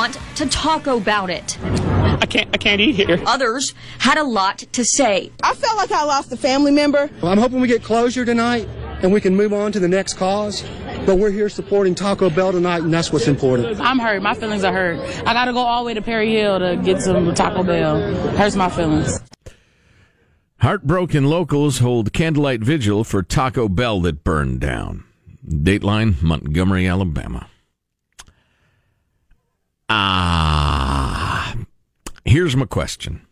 Want to talk about it. I can't I can't eat here. Others had a lot to say. I felt like I lost a family member. Well, I'm hoping we get closure tonight and we can move on to the next cause. But we're here supporting Taco Bell tonight, and that's what's important. I'm hurt. My feelings are hurt. I got to go all the way to Perry Hill to get some Taco Bell. Hurts my feelings. Heartbroken locals hold candlelight vigil for Taco Bell that burned down. Dateline, Montgomery, Alabama. Ah, here's my question.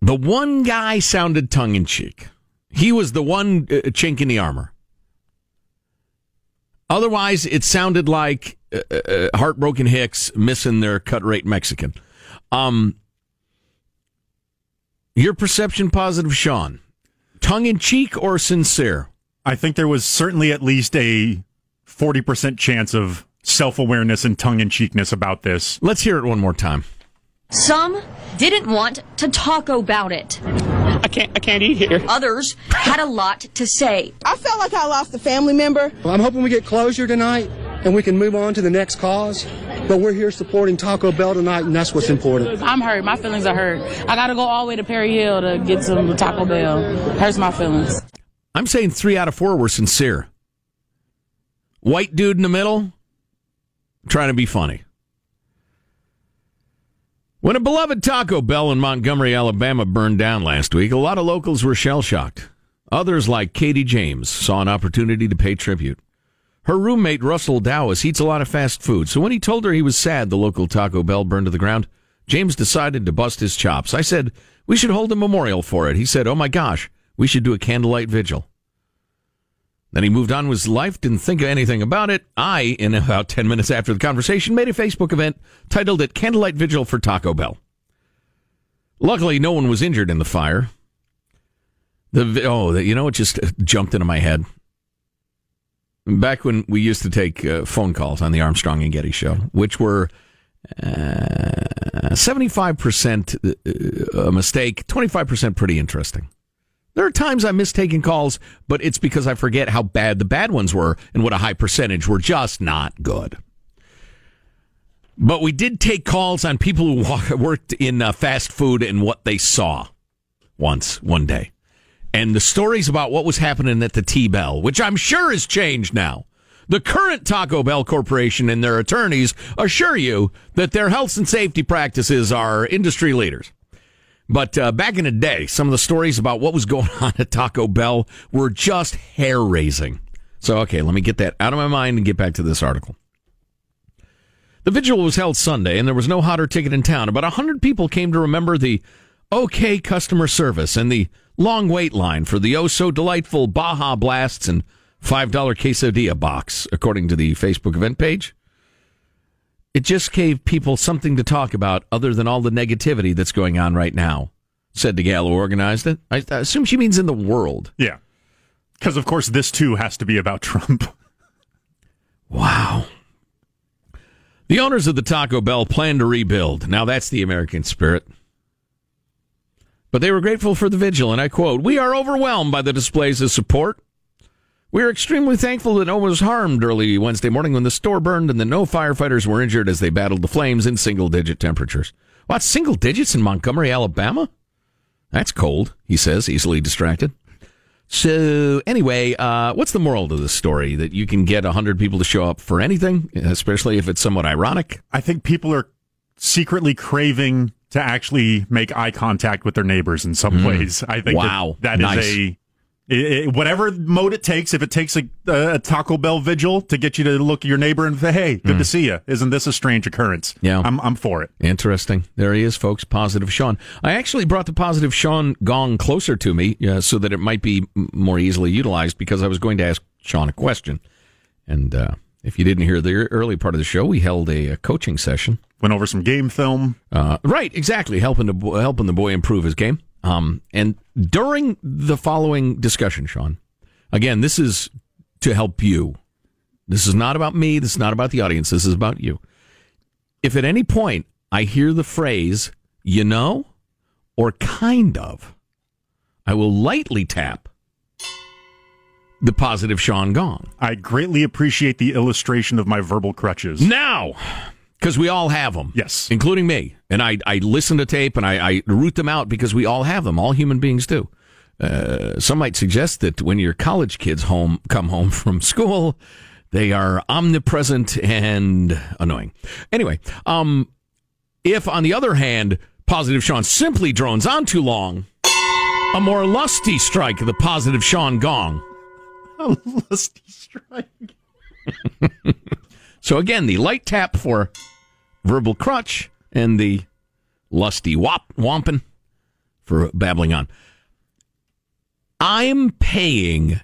The one guy sounded tongue in cheek. He was the one uh, chink in the armor. Otherwise, it sounded like uh, uh, heartbroken Hicks missing their cut rate Mexican. Um, your perception positive, Sean? Tongue in cheek or sincere? I think there was certainly at least a 40% chance of self awareness and tongue in cheekness about this. Let's hear it one more time. Some didn't want to talk about it. I can't I can't eat here. Others had a lot to say. I felt like I lost a family member. Well, I'm hoping we get closure tonight and we can move on to the next cause. But we're here supporting Taco Bell tonight, and that's what's important. I'm hurt. My feelings are hurt. I got to go all the way to Perry Hill to get some Taco Bell. Hurts my feelings. I'm saying three out of four were sincere. White dude in the middle, trying to be funny. When a beloved Taco Bell in Montgomery, Alabama burned down last week, a lot of locals were shell shocked. Others, like Katie James, saw an opportunity to pay tribute. Her roommate, Russell Dowis, eats a lot of fast food, so when he told her he was sad the local Taco Bell burned to the ground, James decided to bust his chops. I said, We should hold a memorial for it. He said, Oh my gosh, we should do a candlelight vigil. Then he moved on with his life, didn't think of anything about it. I, in about 10 minutes after the conversation, made a Facebook event titled it Candlelight Vigil for Taco Bell. Luckily, no one was injured in the fire. The oh, you know, it just jumped into my head. Back when we used to take uh, phone calls on the Armstrong and Getty show, which were uh, seventy-five percent uh, a mistake, twenty-five percent pretty interesting. There are times I miss taking calls, but it's because I forget how bad the bad ones were and what a high percentage were just not good. But we did take calls on people who worked in uh, fast food and what they saw once, one day. And the stories about what was happening at the T Bell, which I'm sure has changed now. The current Taco Bell Corporation and their attorneys assure you that their health and safety practices are industry leaders. But uh, back in the day, some of the stories about what was going on at Taco Bell were just hair raising. So, okay, let me get that out of my mind and get back to this article. The vigil was held Sunday, and there was no hotter ticket in town. About 100 people came to remember the okay customer service and the long wait line for the oh so delightful Baja Blasts and $5 quesadilla box, according to the Facebook event page. It just gave people something to talk about other than all the negativity that's going on right now, said DeGallo who organized it. I, I assume she means in the world. Yeah. Because, of course, this too has to be about Trump. wow. The owners of the Taco Bell plan to rebuild. Now, that's the American spirit. But they were grateful for the vigil, and I quote We are overwhelmed by the displays of support we are extremely thankful that no one was harmed early Wednesday morning when the store burned and that no firefighters were injured as they battled the flames in single digit temperatures. What, single digits in Montgomery, Alabama? That's cold, he says, easily distracted. So, anyway, uh, what's the moral of this story? That you can get 100 people to show up for anything, especially if it's somewhat ironic? I think people are secretly craving to actually make eye contact with their neighbors in some mm. ways. I think wow. that, that nice. is a it, it, whatever mode it takes, if it takes a, a, Taco Bell vigil to get you to look at your neighbor and say, "Hey, good mm. to see you," isn't this a strange occurrence? Yeah, I'm I'm for it. Interesting. There he is, folks. Positive Sean. I actually brought the positive Sean gong closer to me uh, so that it might be more easily utilized because I was going to ask Sean a question. And uh, if you didn't hear the early part of the show, we held a, a coaching session. Went over some game film. Uh, right, exactly. Helping the helping the boy improve his game. Um, and during the following discussion, Sean, again, this is to help you. This is not about me. This is not about the audience. This is about you. If at any point I hear the phrase, you know, or kind of, I will lightly tap the positive Sean Gong. I greatly appreciate the illustration of my verbal crutches. Now, because we all have them. Yes. Including me. And I, I listen to tape and I, I root them out because we all have them. All human beings do. Uh, some might suggest that when your college kids home come home from school, they are omnipresent and annoying. Anyway, um, if on the other hand, positive Sean simply drones on too long, a more lusty strike of the positive Sean gong. A lusty strike. so again, the light tap for verbal crutch and the lusty wop wampin for babbling on. I'm paying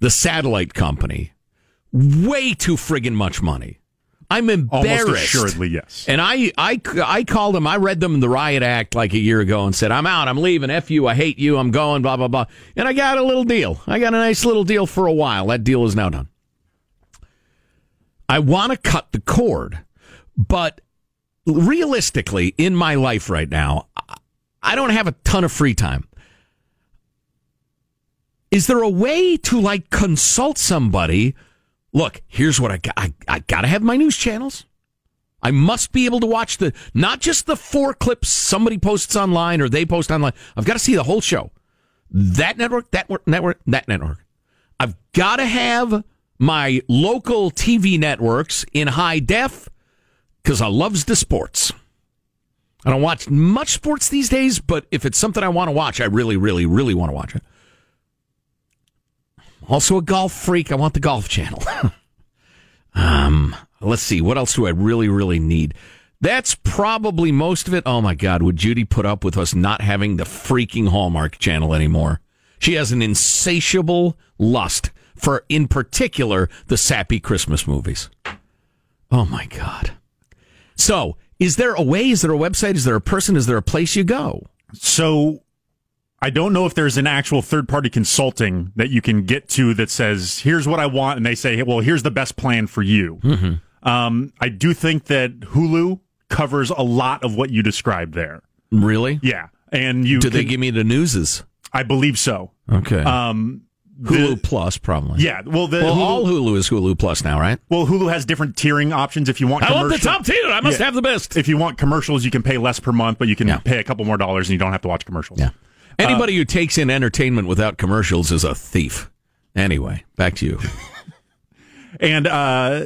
the satellite company way too friggin' much money. I'm embarrassed. Almost assuredly, yes. And I, I, I called them. I read them the riot act like a year ago and said, "I'm out. I'm leaving. F you. I hate you. I'm going." Blah blah blah. And I got a little deal. I got a nice little deal for a while. That deal is now done. I want to cut the cord, but realistically, in my life right now, I don't have a ton of free time. Is there a way to like consult somebody? Look, here's what I got. I, I got to have my news channels. I must be able to watch the not just the four clips somebody posts online or they post online. I've got to see the whole show. That network, that network, that network. I've got to have my local TV networks in high def because I loves the sports. I don't watch much sports these days, but if it's something I want to watch, I really, really, really want to watch it. Also a golf freak. I want the golf channel. um, let's see. What else do I really, really need? That's probably most of it. Oh my God. Would Judy put up with us not having the freaking Hallmark channel anymore? She has an insatiable lust for, in particular, the sappy Christmas movies. Oh my God. So, is there a way? Is there a website? Is there a person? Is there a place you go? So I don't know if there's an actual third party consulting that you can get to that says, here's what I want. And they say, well, here's the best plan for you. Mm-hmm. Um, I do think that Hulu covers a lot of what you described there. Really? Yeah. And you Do they give me the newses? I believe so. Okay. Um, Hulu Plus, probably. yeah. Well, the well, Hulu, all Hulu is Hulu Plus now, right? well, Hulu has different tiering options. If you want, I want the top tier. I must Yeah. have the best. If you want commercials, you can pay less per month, but you can Yeah. pay a couple more dollars and you don't have to watch commercials. Yeah. Anybody who takes in entertainment without commercials is a thief. Anyway, back to you. And uh,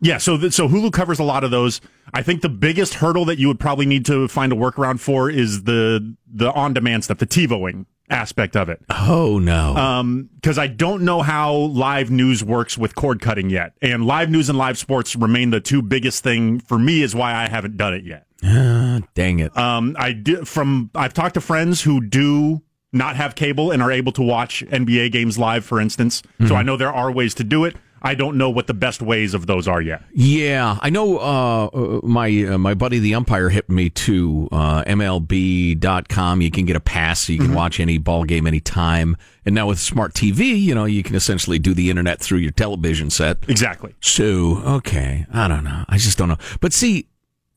yeah, so th- so Hulu covers a lot of those. I think the biggest hurdle that you would probably need to find a workaround for is the the on demand stuff, the TiVoing aspect of it. Oh no. Um, because I don't know how live news works with cord cutting yet, and live news and live sports remain the two biggest thing for me. Is why I haven't done it yet. Ah, dang it. Um, I do from I've talked to friends who do not have cable and are able to watch NBA games live, for instance. So I know there are ways to do it. I don't know what the best ways of those are yet. Yeah, I know. Uh, uh, my uh, my buddy, the umpire, hit me to uh, MLB.com. You can get a pass, so you can watch any ball game anytime. And now with smart TV, you know, you can essentially do the internet through your television set. Exactly. So, okay, I don't know. I just don't know. But see,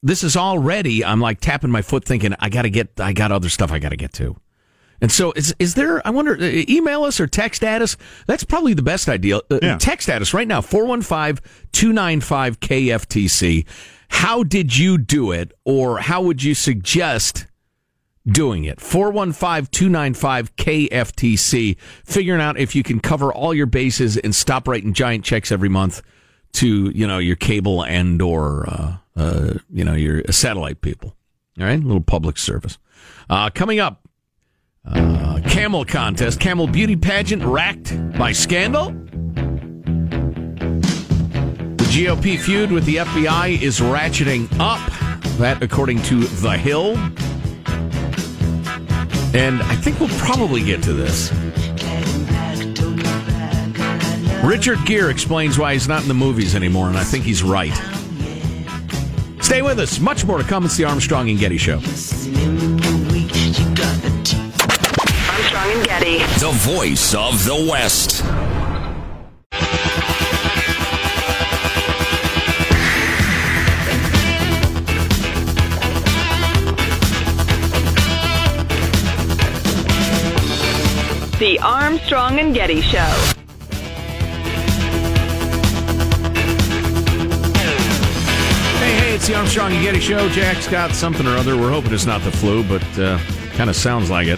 this is already. I'm like tapping my foot, thinking I got to get. I got other stuff I got to get to. And so, is is there? I wonder. uh, Email us or text at us. That's probably the best idea. Uh, Yeah. Text at us right now 415-295 KFTC. How did you do it, or how would you suggest? Doing it. 415 295 KFTC. Figuring out if you can cover all your bases and stop writing giant checks every month to, you know, your cable and or, uh, uh, you know, your satellite people. All right. A little public service. Uh, coming up, uh, camel contest, camel beauty pageant racked by scandal. The GOP feud with the FBI is ratcheting up. That, according to The Hill. And I think we'll probably get to this. Richard Gere explains why he's not in the movies anymore, and I think he's right. Stay with us. Much more to come. It's the Armstrong and Getty Show. Armstrong and Getty. The voice of the West. The Armstrong and Getty Show. Hey, hey, it's the Armstrong and Getty Show. Jack's got something or other. We're hoping it's not the flu, but uh, kind of sounds like it.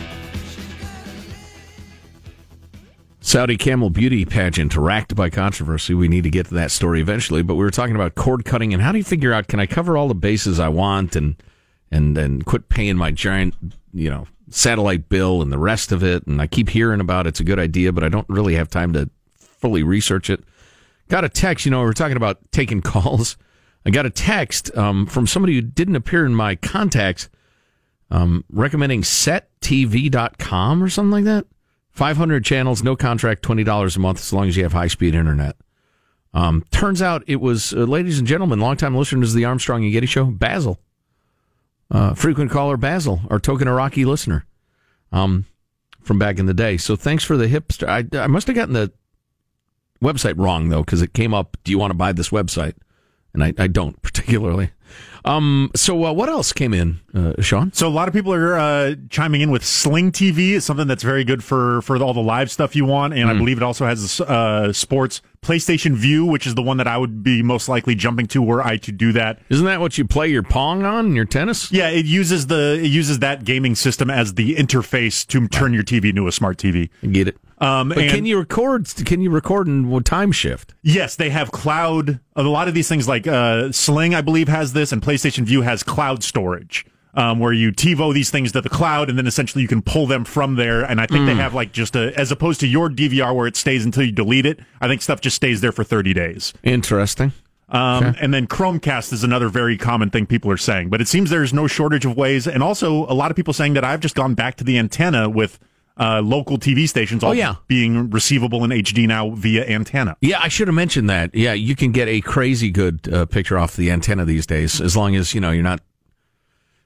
Saudi camel beauty pageant racked by controversy. We need to get to that story eventually, but we were talking about cord cutting and how do you figure out can I cover all the bases I want and and and quit paying my giant, you know, satellite bill and the rest of it. And I keep hearing about it's a good idea, but I don't really have time to fully research it. Got a text, you know, we were talking about taking calls. I got a text um, from somebody who didn't appear in my contacts um, recommending settv.com or something like that. 500 channels, no contract, $20 a month as long as you have high speed internet. Um, turns out it was, uh, ladies and gentlemen, longtime listeners to the Armstrong and Getty Show, Basil. Uh, frequent caller Basil, our token Iraqi listener um, from back in the day. So thanks for the hipster. I, I must have gotten the website wrong, though, because it came up, do you want to buy this website? And I, I don't particularly. Um, so uh, what else came in, uh, Sean? So a lot of people are uh, chiming in with Sling TV. It's something that's very good for for all the live stuff you want, and I Mm. believe it also has uh, sports PlayStation Vue, which is the one that I would be most likely jumping to were I to do that. Isn't that what you play your pong on, your tennis? Yeah, it uses the it uses that gaming system as the interface to turn your TV into a smart TV. I get it. Um, But and- can you record? Can you record in time shift? Yes, they have cloud. A lot of these things, like uh, Sling, I believe, has this, and PlayStation Vue has cloud storage, um, where you TiVo these things to the cloud, and then essentially you can pull them from there. And I think they Mm. have like just a, as opposed to your DVR where it stays until you delete it. I think stuff just stays there for thirty days. Interesting. Um, Okay. And then Chromecast is another very common thing people are saying, but it seems there's no shortage of ways. And also, a lot of people saying that I've just gone back to the antenna with uh, local TV stations all Oh, yeah. being receivable in HD now via antenna. Yeah, I should have mentioned that. Yeah, you can get a crazy good uh, picture off the antenna these days, as long as you know you're not.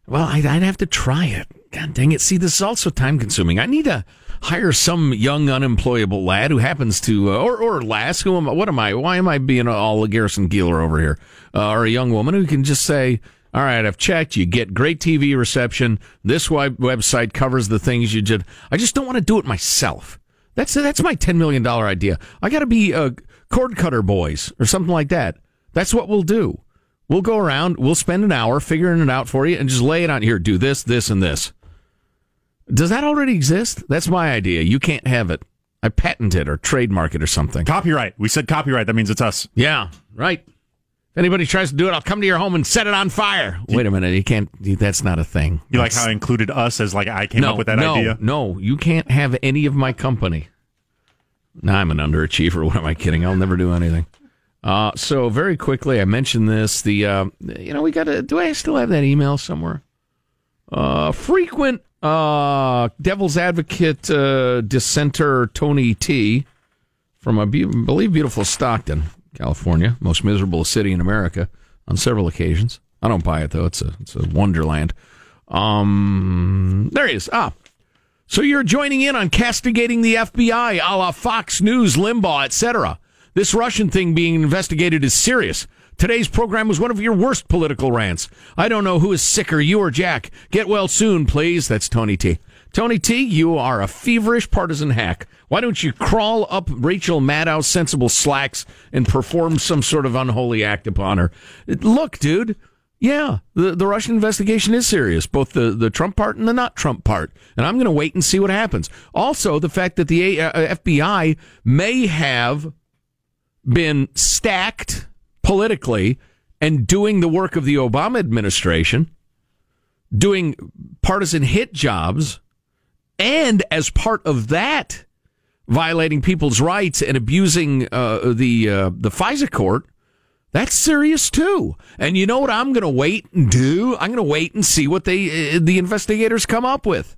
Well, I'd, I'd have to try it. God dang it! See, this is also time consuming. I need to hire some young unemployable lad who happens to, uh, or or lass. Who am? I- What am I? Why am I being all a Garrison Keillor over here? Uh, or a young woman who can just say. All right, I've checked. You get great TV reception. This web- website covers the things you did. I just don't want to do it myself. That's that's my ten million dollar idea. I got to be a cord cutter boys or something like that. That's what we'll do. We'll go around. We'll spend an hour figuring it out for you and just lay it on here. Do this, this, and this. Does that already exist? That's my idea. You can't have it. I patent it or trademark it or something. Copyright. We said copyright. That means it's us. Yeah, right. If anybody tries to do it, I'll come to your home and set it on fire. Wait a minute. You can't. That's not a thing. You like how I included us as like I came no, up with that no, idea? No, you can't have any of my company. No, I'm an underachiever. What am I kidding? I'll never do anything. Uh, so very quickly, I mentioned this. The uh, you know we got to. Do I still have that email somewhere? Uh, frequent uh, devil's advocate uh, dissenter Tony T from I be- believe beautiful Stockton, California, most miserable city in America on several occasions. I don't buy it though. It's a it's a wonderland. Um, there he is. Ah, so you're joining in on castigating the FBI, a la Fox News, Limbaugh, etc. This Russian thing being investigated is serious. Today's program was one of your worst political rants. I don't know who is sicker, you or Jack. Get well soon, please. That's Tony T. Tony T, you are a feverish partisan hack. Why don't you crawl up Rachel Maddow's sensible slacks and perform some sort of unholy act upon her? Look, dude, yeah, the, the Russian investigation is serious, both the, the Trump part and the not Trump part. And I'm going to wait and see what happens. Also, the fact that the uh, FBI may have been stacked politically and doing the work of the Obama administration, doing partisan hit jobs, and as part of that, violating people's rights and abusing uh, the uh, the FISA court. That's serious too. And you know what I'm going to wait and do? I'm going to wait and see what they uh, the investigators come up with.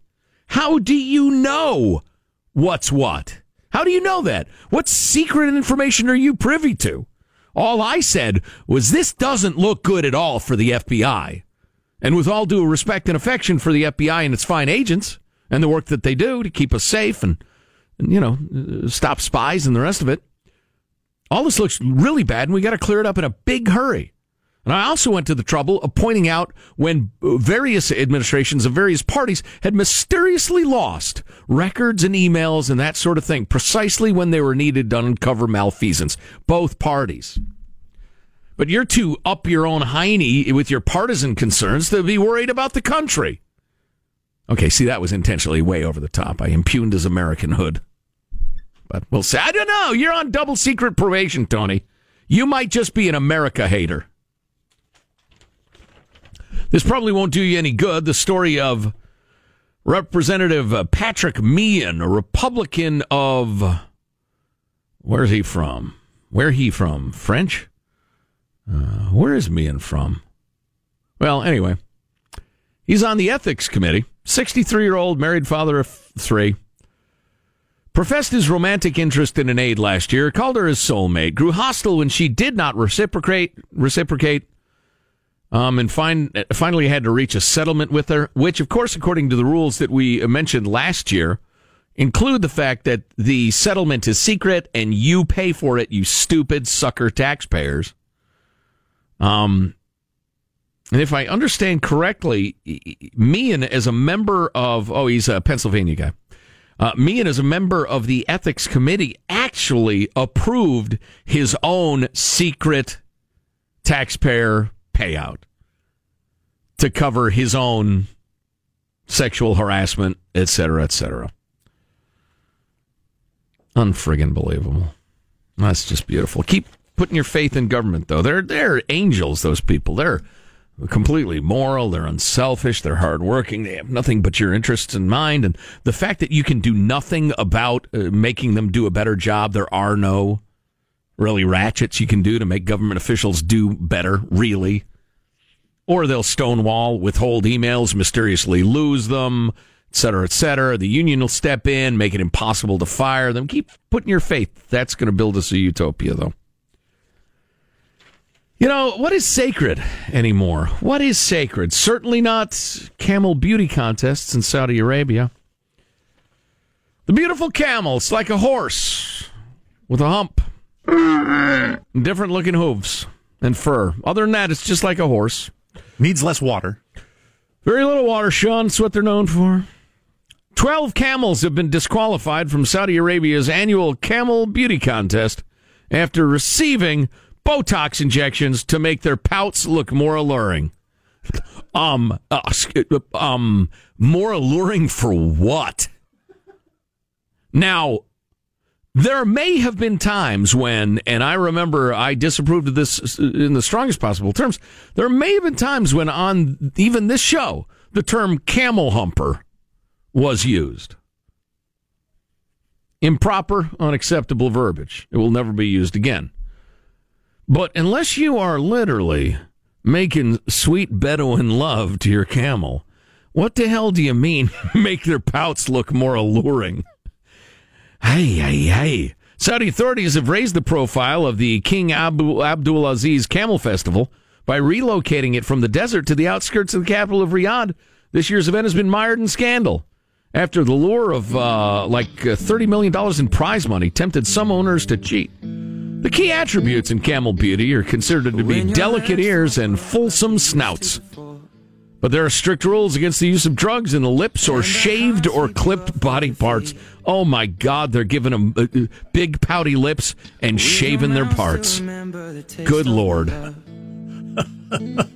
How do you know what's what? How do you know that? What secret information are you privy to? All I said was this doesn't look good at all for the FBI. And with all due respect and affection for the FBI and its fine agents and the work that they do to keep us safe and, and you know, stop spies and the rest of it, all this looks really bad and we got to clear it up in a big hurry. And I also went to the trouble of pointing out when various administrations of various parties had mysteriously lost records and emails and that sort of thing, precisely when they were needed to uncover malfeasance. Both parties. But you're too up your own hiney with your partisan concerns to be worried about the country. Okay, see, that was intentionally way over the top. I impugned his Americanhood. But we'll say, I don't know. You're on double secret probation, Tony. You might just be an America hater. This probably won't do you any good. The story of Representative Patrick Meehan, a Republican of where's he from? Where he from? French? Uh, where is Meehan from? Well, anyway, he's on the ethics committee. 63 year old married father of three. Professed his romantic interest in an aide last year, called her his soulmate, grew hostile when she did not reciprocate, reciprocate, um, and find, finally had to reach a settlement with her, which, of course, according to the rules that we mentioned last year, include the fact that the settlement is secret and you pay for it, you stupid sucker taxpayers. Um, and if I understand correctly, Meehan, as a member of, oh, he's a Pennsylvania guy. Uh, Meehan, as a member of the ethics committee, actually approved his own secret taxpayer payout to cover his own sexual harassment, etc., cetera, et cetera. Unfriggin' believable. That's just beautiful. Keep putting your faith in government, though. They're they're angels. Those people. They're completely moral. They're unselfish. They're hardworking. They have nothing but your interests in mind. And the fact that you can do nothing about uh, making them do a better job. There are no really ratchets you can do to make government officials do better. Really. Or they'll stonewall, withhold emails, mysteriously lose them, et cetera, et cetera. The union will step in, make it impossible to fire them. Keep putting your faith. That's going to build us a utopia, though. You know, what is sacred anymore? What is sacred? Certainly not camel beauty contests in Saudi Arabia. The beautiful camel, it's like a horse with a hump, different looking hooves and fur. Other than that, it's just like a horse. Needs less water. Very little water, Sean. That's what they're known for. Twelve camels have been disqualified from Saudi Arabia's annual camel beauty contest after receiving Botox injections to make their pouts look more alluring. Um, uh, um, more alluring for what? Now, there may have been times when, and I remember I disapproved of this in the strongest possible terms. There may have been times when on even this show, the term camel humper was used. Improper, unacceptable verbiage. It will never be used again. But unless you are literally making sweet Bedouin love to your camel, what the hell do you mean make their pouts look more alluring? Hey, hey, hey. Saudi authorities have raised the profile of the King Abu Abdul Aziz Camel Festival by relocating it from the desert to the outskirts of the capital of Riyadh. This year's event has been mired in scandal after the lure of uh, like uh, $30 million in prize money tempted some owners to cheat. The key attributes in camel beauty are considered to be delicate ears and fulsome snouts. But there are strict rules against the use of drugs in the lips or shaved or clipped body parts. Oh my God, they're giving them uh, uh, big pouty lips and shaving their parts. Good Lord.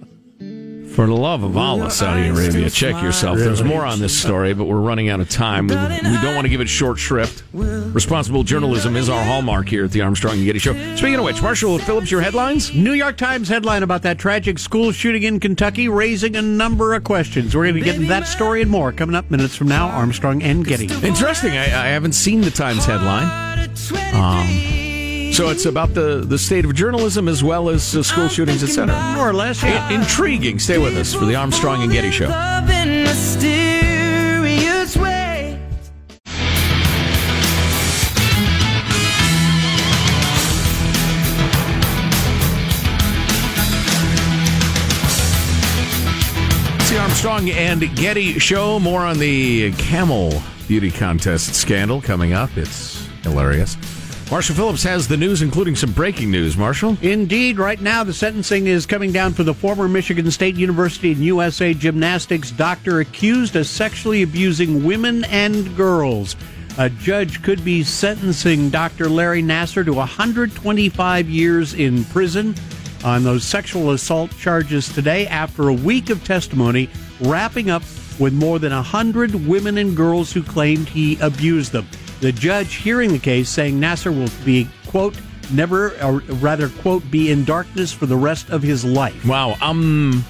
For the love of Allah, Saudi Arabia, check yourself. There's more on this story, but we're running out of time. We, we don't want to give it short shrift. Responsible journalism is our hallmark here at the Armstrong and Getty Show. Speaking of which, Marshall Phillips, your headlines? New York Times headline about that tragic school shooting in Kentucky raising a number of questions. We're going to get into that story and more coming up minutes from now. Armstrong and Getty. Interesting. I, I haven't seen the Times headline. Um, so it's about the, the state of journalism as well as uh, school shootings, etc. More or less. Yeah. In- intriguing. Stay with us for the Armstrong and Getty Show. Armstrong and Getty Show. More on the camel beauty contest scandal coming up. It's hilarious. Marshall Phillips has the news, including some breaking news. Marshall? Indeed, right now the sentencing is coming down for the former Michigan State University and USA gymnastics doctor accused of sexually abusing women and girls. A judge could be sentencing Dr. Larry Nassar to 125 years in prison on those sexual assault charges today after a week of testimony, wrapping up with more than 100 women and girls who claimed he abused them. The judge hearing the case saying Nassar will be, quote, never, or rather, quote, be in darkness for the rest of his life. Wow. Um,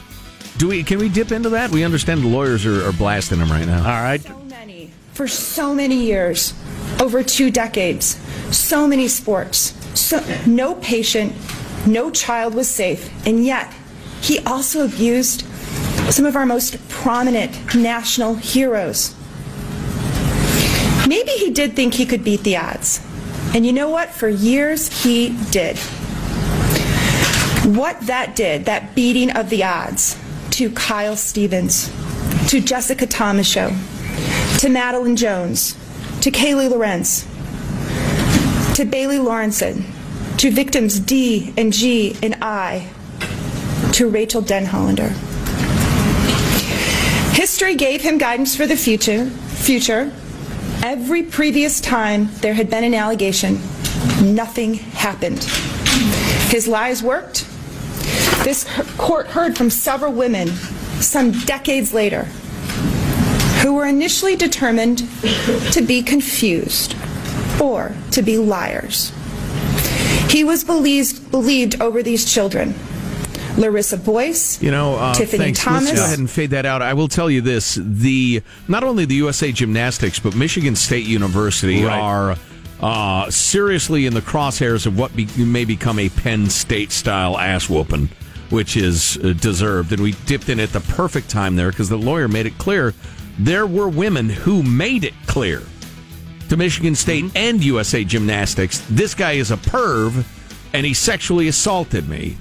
do we can we dip into that? We understand the lawyers are, are blasting him right now. All right. So many, for so many years, over two decades, so many sports, so, no patient, no child was safe, and yet he also abused some of our most prominent national heroes. Maybe he did think he could beat the odds. And you know what? For years, he did. What that did, that beating of the odds, to Kyle Stephens, to Jessica Thomashow, to Madeline Jones, to Kaylee Lorincz, to Bailey Lorencen, to victims D and G and I, to Rachel Denhollander. History gave him guidance for the future. Future. Every previous time there had been an allegation, nothing happened. His lies worked. This court heard from several women some decades later who were initially determined to be confused or to be liars. He was believed, believed over these children. Larissa Boyce, you know, uh, Tiffany thanks. Thomas. Let's go ahead and fade that out. I will tell you this: the not only the USA Gymnastics, but Michigan State University Right. are uh, seriously in the crosshairs of what be, may become a Penn State style ass whooping, which is uh, deserved. And we dipped in at the perfect time there because the lawyer made it clear there were women who made it clear to Michigan State Mm-hmm. and USA Gymnastics this guy is a perv and he sexually assaulted me.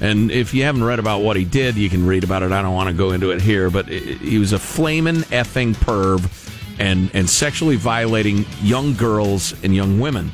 And if you haven't read about what he did, you can read about it. I don't want to go into it here, but he was a flaming effing perv and, and sexually violating young girls and young women.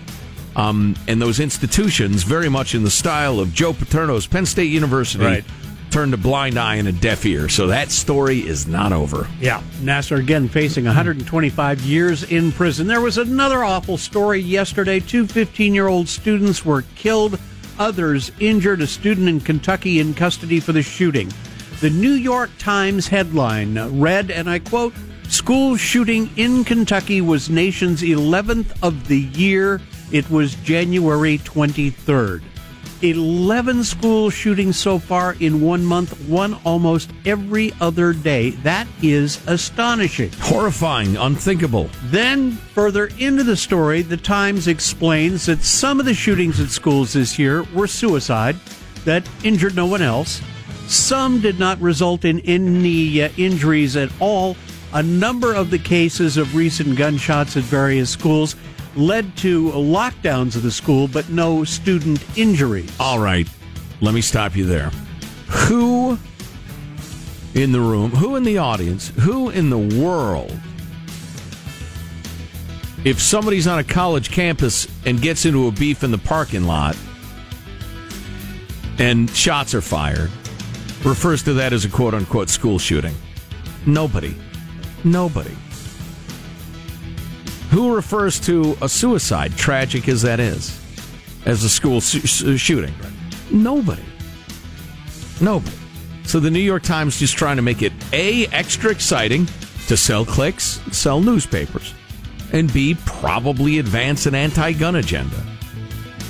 Um, and those institutions, very much in the style of Joe Paterno's Penn State University, Right. turned a blind eye and a deaf ear. So that story is not over. Yeah. Nassar again facing 125 years in prison. There was another awful story yesterday. Two 15 year old students were killed, others injured. A student in Kentucky in custody for the shooting. The New York Times headline read, and I quote, School shooting in Kentucky was nation's 11th of the year. It was January 23rd. 11 school shootings so far in one month, one almost every other day. That is astonishing. Horrifying, unthinkable. Then, further into the story, the Times explains that some of the shootings at schools this year were suicide that injured no one else. Some did not result in any uh, injuries at all. A number of the cases of recent gunshots at various schools led to lockdowns of the school, but no student injuries. All right, let me stop you there. Who in the room, who in the audience, who in the world, if somebody's on a college campus and gets into a beef in the parking lot and shots are fired, refers to that as a quote unquote school shooting? Nobody. Nobody. Who refers to a suicide, tragic as that is, as a school su- shooting? Nobody. Nobody. So the New York Times just trying to make it A, extra exciting to sell clicks, sell newspapers, and B, probably advance an anti gun agenda.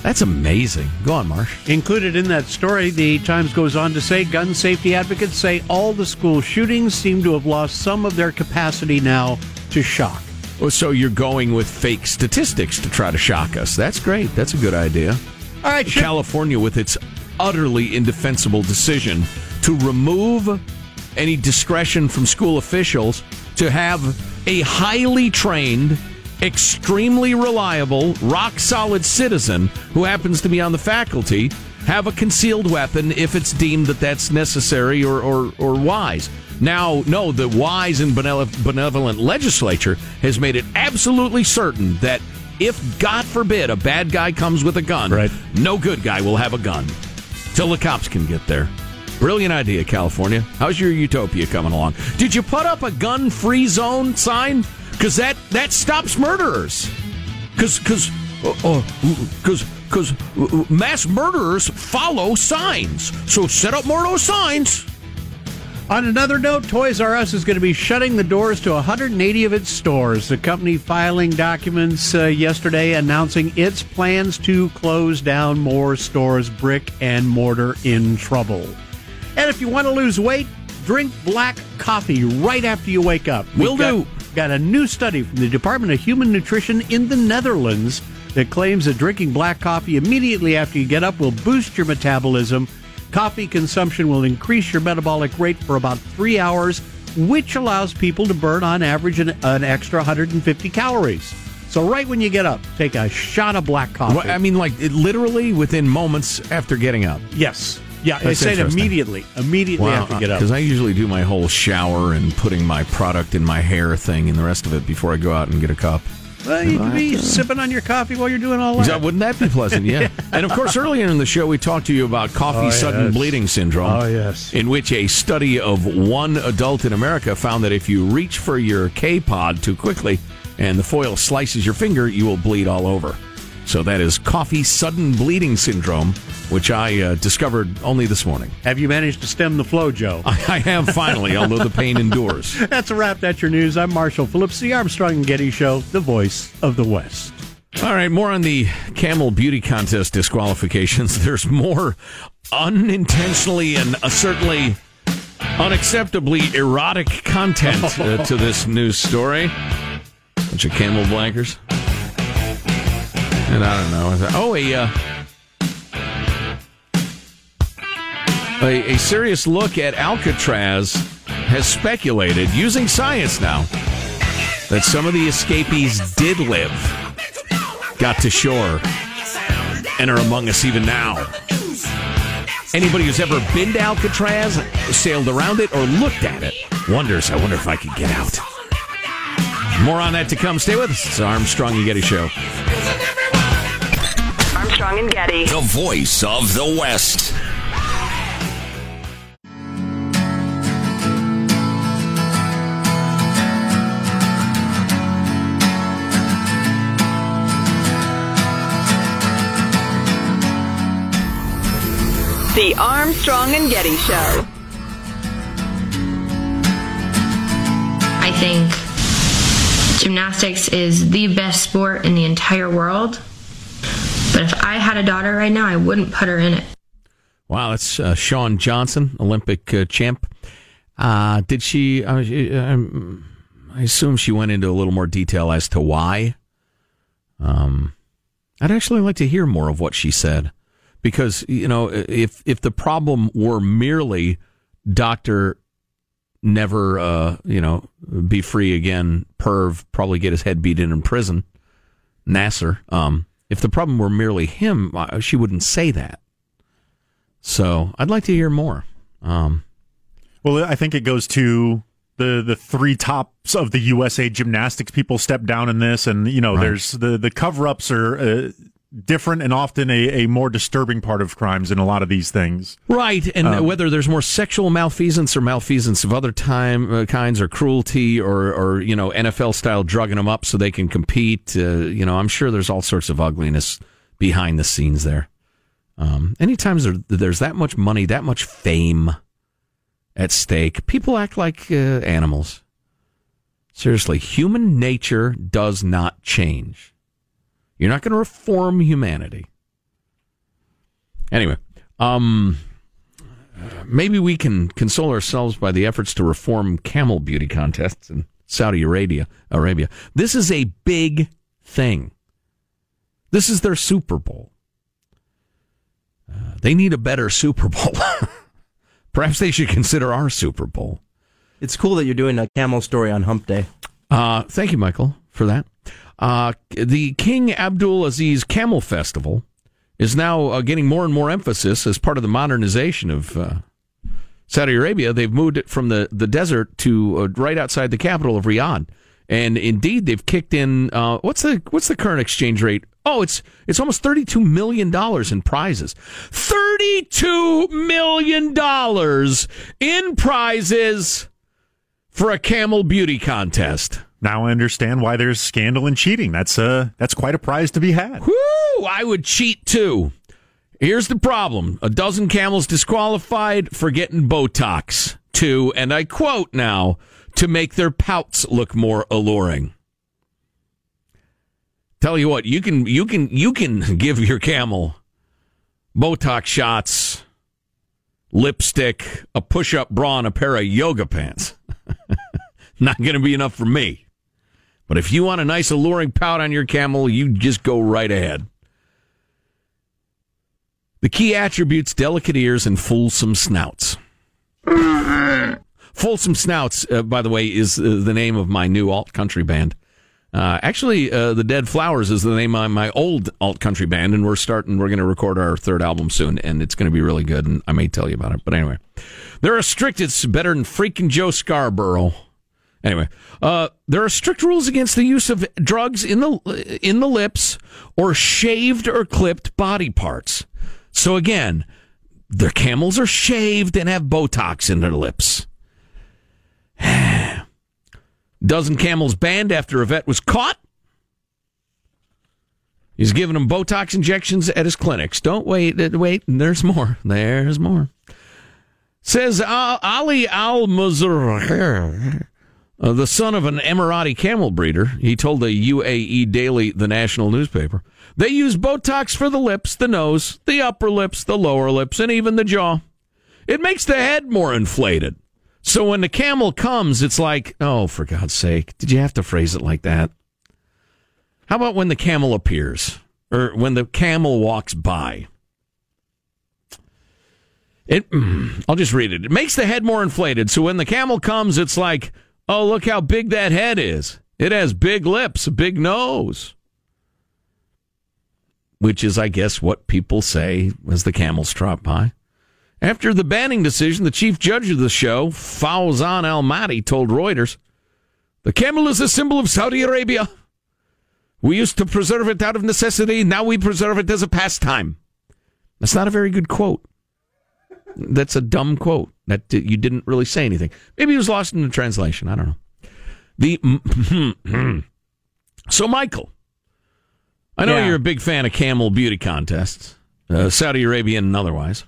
That's amazing. Go on, Marsh. Included in that story, the Times goes on to say gun safety advocates say all the school shootings seem to have lost some of their capacity now to shock. So you're going with fake statistics to try to shock us. That's great. That's a good idea. All right, California with its utterly indefensible decision to remove any discretion from school officials to have a highly trained, extremely reliable, rock solid citizen who happens to be on the faculty have a concealed weapon if it's deemed that that's necessary or, or, or wise. Now, no, the wise and benevolent legislature has made it absolutely certain that if, God forbid, a bad guy comes with a gun, right. no good guy will have a gun till the cops can get there. Brilliant idea, California. How's your utopia coming along? Did you put up a gun-free zone sign? Because that that stops murderers. Because because because uh, uh, because mass murderers follow signs. So set up more of those signs. On another note, Toys R Us is going to be shutting the doors to 180 of its stores. The company filing documents uh, yesterday announcing its plans to close down more stores, brick and mortar in trouble. And if you want to lose weight, drink black coffee right after you wake up. We've do. Got, got a new study from the Department of Human Nutrition in the Netherlands that claims that drinking black coffee immediately after you get up will boost your metabolism. Coffee consumption will increase your metabolic rate for about three hours, which allows people to burn on average an, an extra 150 calories. So, right when you get up, take a shot of black coffee. What, I mean, like it, literally within moments after getting up. Yes. Yeah, That's they say it immediately. Immediately after you get up. Uh, because I usually do my whole shower and putting my product in my hair thing and the rest of it before I go out and get a cup. Well, you could be sipping on your coffee while you're doing all that. Wouldn't that be pleasant? Yeah. And of course, earlier in the show, we talked to you about coffee Oh, sudden yes. bleeding syndrome. Oh, yes. In which a study of one adult in America found that if you reach for your K pod too quickly and the foil slices your finger, you will bleed all over. So that is coffee sudden bleeding syndrome, which I uh, discovered only this morning. Have you managed to stem the flow, Joe? I, I have finally, although the pain endures. That's a wrap. That's your news. I'm Marshall Phillips, the Armstrong and Getty Show, the voice of the West. All right, more on the Camel Beauty Contest disqualifications. There's more unintentionally and uh, certainly unacceptably erotic content uh, to this news story. Bunch of camel blankers. And I don't know. Oh, a, uh, a, a serious look at Alcatraz has speculated, using science now, that some of the escapees did live, got to shore, and are among us even now. Anybody who's ever been to Alcatraz, sailed around it, or looked at it, wonders, I wonder if I could get out. More on that to come. Stay with us. It's Armstrong and Getty Show. Armstrong and Getty. The voice of the West. The Armstrong and Getty Show. I think gymnastics is the best sport in the entire world. But if I had a daughter right now, I wouldn't put her in it. Wow, that's uh, Shawn Johnson, Olympic uh, champ. Uh, did she? Uh, um, I assume she went into a little more detail as to why. Um, I'd actually like to hear more of what she said because you know if if the problem were merely Doctor never uh, you know be free again, perv probably get his head beat in in prison, Nassar. Um, if the problem were merely him, uh, she wouldn't say that. So I'd like to hear more. Um, well, I think it goes to the the three tops of the USA gymnastics people step down in this, and you know, right. there's the the cover ups are. Uh, different and often a, a more disturbing part of crimes in a lot of these things. Right, and um, whether there's more sexual malfeasance or malfeasance of other time uh, kinds or cruelty or or you know NFL style drugging them up so they can compete. Uh, you know, I'm sure there's all sorts of ugliness behind the scenes there. Um, anytime there, there's that much money, that much fame at stake, people act like uh, animals. Seriously, human nature does not change. You're not going to reform humanity. Anyway, um, maybe we can console ourselves by the efforts to reform camel beauty contests in Saudi Arabia. Arabia. This is a big thing. This is their Super Bowl. Uh, they need a better Super Bowl. Perhaps they should consider our Super Bowl. It's cool that you're doing a camel story on Hump Day. Uh, thank you, Michael, for that. Uh, the King Abdul Aziz Camel Festival is now uh, getting more and more emphasis as part of the modernization of uh, Saudi Arabia. They've moved it from the, the desert to uh, right outside the capital of Riyadh. And indeed, they've kicked in. Uh, what's the what's the current exchange rate? Oh, it's it's almost thirty two million dollars in prizes. Thirty two million dollars in prizes for a camel beauty contest. Now I understand why there's scandal and cheating. That's uh that's quite a prize to be had. Whoo! I would cheat too. Here's the problem: a dozen camels disqualified for getting Botox. To, and I quote now, to make their pouts look more alluring. Tell you what, you can you can you can give your camel Botox shots, lipstick, a push-up bra, and a pair of yoga pants. Not going to be enough for me. But if you want a nice alluring pout on your camel, you just go right ahead. The key attributes delicate ears and fulsome snouts. fulsome Snouts, uh, by the way, is uh, the name of my new alt country band. Uh, actually, uh, the Dead Flowers is the name of my old alt country band, and we're starting. We're going to record our third album soon, and it's going to be really good. And I may tell you about it, but anyway, they're strict. It's better than freaking Joe Scarborough. Anyway, uh, there are strict rules against the use of drugs in the in the lips or shaved or clipped body parts. So again, their camels are shaved and have Botox in their lips. Dozen camels banned after a vet was caught. He's giving them Botox injections at his clinics. Don't wait, wait. There's more. There's more. Says Ali Al Mazur uh, the son of an Emirati camel breeder, he told the UAE Daily, the national newspaper, they use Botox for the lips, the nose, the upper lips, the lower lips, and even the jaw. It makes the head more inflated. So when the camel comes, it's like, oh, for God's sake, did you have to phrase it like that? How about when the camel appears or when the camel walks by? It. I'll just read it. It makes the head more inflated, so when the camel comes, it's like, oh, look how big that head is. It has big lips, a big nose. Which is, I guess, what people say as the camels trot by. After the banning decision, the chief judge of the show, Fawzan Al Mahdi, told Reuters, The camel is a symbol of Saudi Arabia. We used to preserve it out of necessity. Now we preserve it as a pastime. That's not a very good quote. That's a dumb quote. That you didn't really say anything. Maybe it was lost in the translation. I don't know. The so Michael, I know Yeah. you're a big fan of camel beauty contests, uh, Saudi Arabian and otherwise.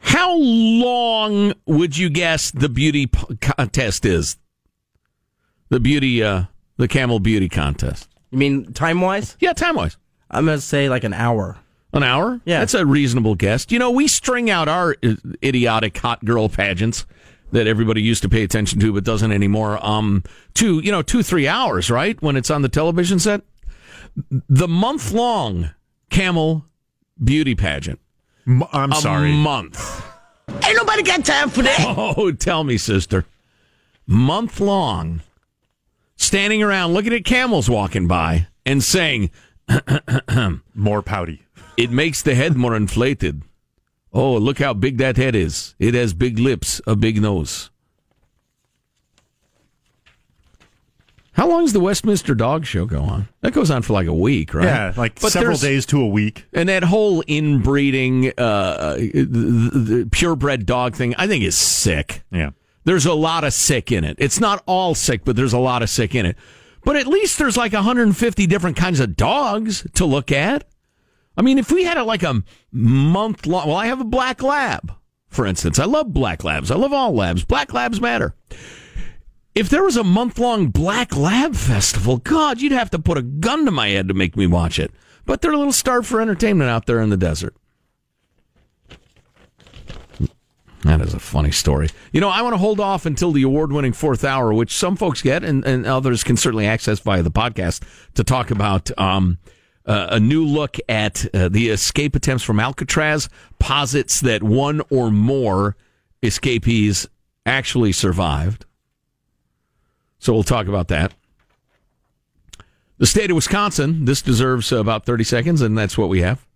How long would you guess the beauty p- contest is? The beauty, uh, the camel beauty contest. You mean time wise? Yeah, time wise. I'm to say like an hour. An hour? Yeah. That's a reasonable guess. You know, we string out our idiotic hot girl pageants that everybody used to pay attention to but doesn't anymore um to, you know, 2 3 hours, right? When it's on the television set. The month long camel beauty pageant. I'm a sorry. month. Ain't nobody got time for that. Oh, tell me, sister. Month long, standing around looking at camels walking by and saying, More pouty. It makes the head more inflated. Oh, look how big that head is. It has big lips, a big nose. How long does the Westminster Dog Show go on? That goes on for like a week, right? Yeah, like several days to a week. And that whole inbreeding, uh, the, the purebred dog thing, I think is sick. Yeah. There's a lot of sick in it. It's not all sick, but there's a lot of sick in it. But at least there's like 150 different kinds of dogs to look at. I mean, if we had it like a month long, well, I have a black lab, for instance. I love black labs. I love all labs. Black labs matter. If there was a month long black lab festival, God, you'd have to put a gun to my head to make me watch it. But they're a little starved for entertainment out there in the desert. That is a funny story. You know, I want to hold off until the award winning fourth hour, which some folks get and, and others can certainly access via the podcast, to talk about um, uh, a new look at uh, the escape attempts from Alcatraz, posits that one or more escapees actually survived. So we'll talk about that. The state of Wisconsin, this deserves about 30 seconds, and that's what we have.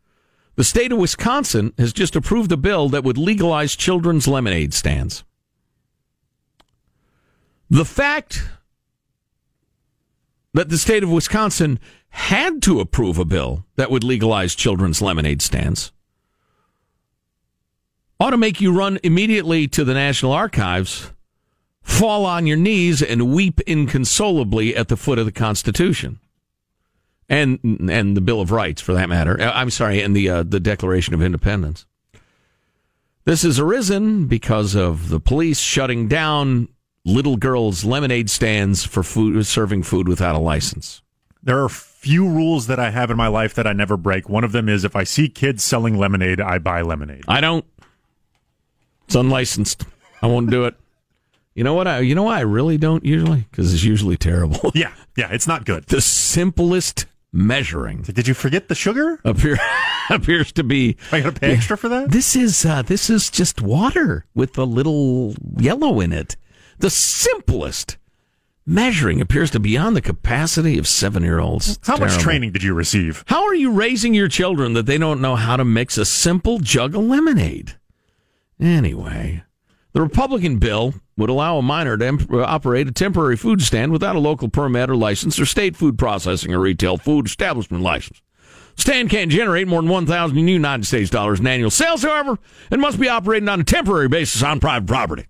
The state of Wisconsin has just approved a bill that would legalize children's lemonade stands. The fact that the state of Wisconsin had to approve a bill that would legalize children's lemonade stands ought to make you run immediately to the National Archives, fall on your knees, and weep inconsolably at the foot of the Constitution and and the Bill of Rights, for that matter. Uh, I'm sorry, and the uh, the Declaration of Independence. This has arisen because of the police shutting down little girls' lemonade stands for food serving food without a license. There are few rules that I have in my life that I never break. One of them is if I see kids selling lemonade, I buy lemonade. I don't. It's unlicensed. I won't do it. You know what? I you know why I really don't usually because it's usually terrible. Yeah, yeah, it's not good. the simplest measuring Did you forget the sugar? appear, appears to be. I got to pay extra for that. This is uh, this is just water with a little yellow in it. The simplest measuring appears to be beyond the capacity of seven year olds. How much training did you receive? How are you raising your children that they don't know how to mix a simple jug of lemonade? Anyway, the Republican bill would allow a minor to em- operate a temporary food stand without a local permit or license or state food processing or retail food establishment license. Stand can't generate more than 1,000 United States dollars in annual sales, however, and must be operated on a temporary basis on private property.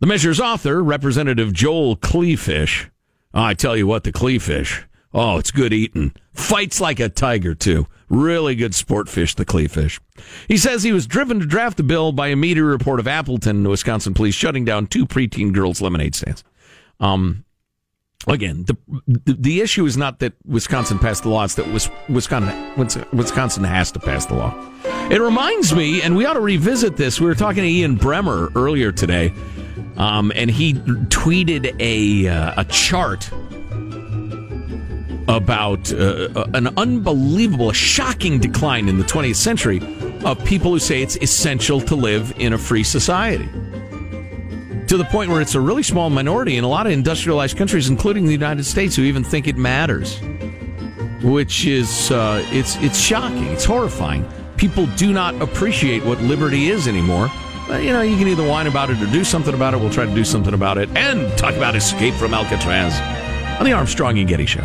The measure's author, Representative Joel Kleefisch. Oh, I tell you what, the Kleefisch. Oh, it's good eating. Fights like a tiger, too. Really good sport fish, the Kleefisch. He says he was driven to draft the bill by a media report of Appleton, Wisconsin police shutting down two preteen girls' lemonade stands. Um, again, the, the the issue is not that Wisconsin passed the law; it's that Wisconsin Wisconsin has to pass the law. It reminds me, and we ought to revisit this. We were talking to Ian Bremmer earlier today, um, and he tweeted a uh, a chart about uh, an unbelievable, shocking decline in the 20th century of people who say it's essential to live in a free society. To the point where it's a really small minority in a lot of industrialized countries, including the United States, who even think it matters. Which is uh, it's it's shocking. It's horrifying. People do not appreciate what liberty is anymore. But, you know, you can either whine about it or do something about it. We'll try to do something about it and talk about Escape from Alcatraz on the Armstrong and Getty Show.